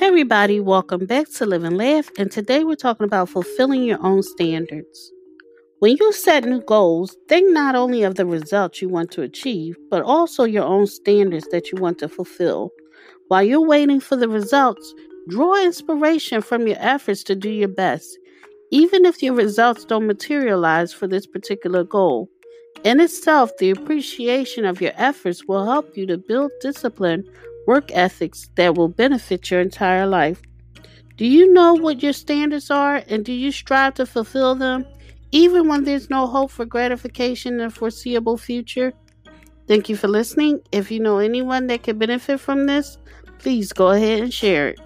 Hey everybody, welcome back to Live and Laugh, and today we're talking about fulfilling your own standards. When you set new goals, think not only of the results you want to achieve, but also your own standards that you want to fulfill. While you're waiting for the results, draw inspiration from your efforts to do your best, even if your results don't materialize for this particular goal. In itself, the appreciation of your efforts will help you to build discipline work ethics that will benefit your entire life. Do you know what your standards are and do you strive to fulfill them even when there's no hope for gratification in the foreseeable future? Thank you for listening. If you know anyone that could benefit from this, please go ahead and share it.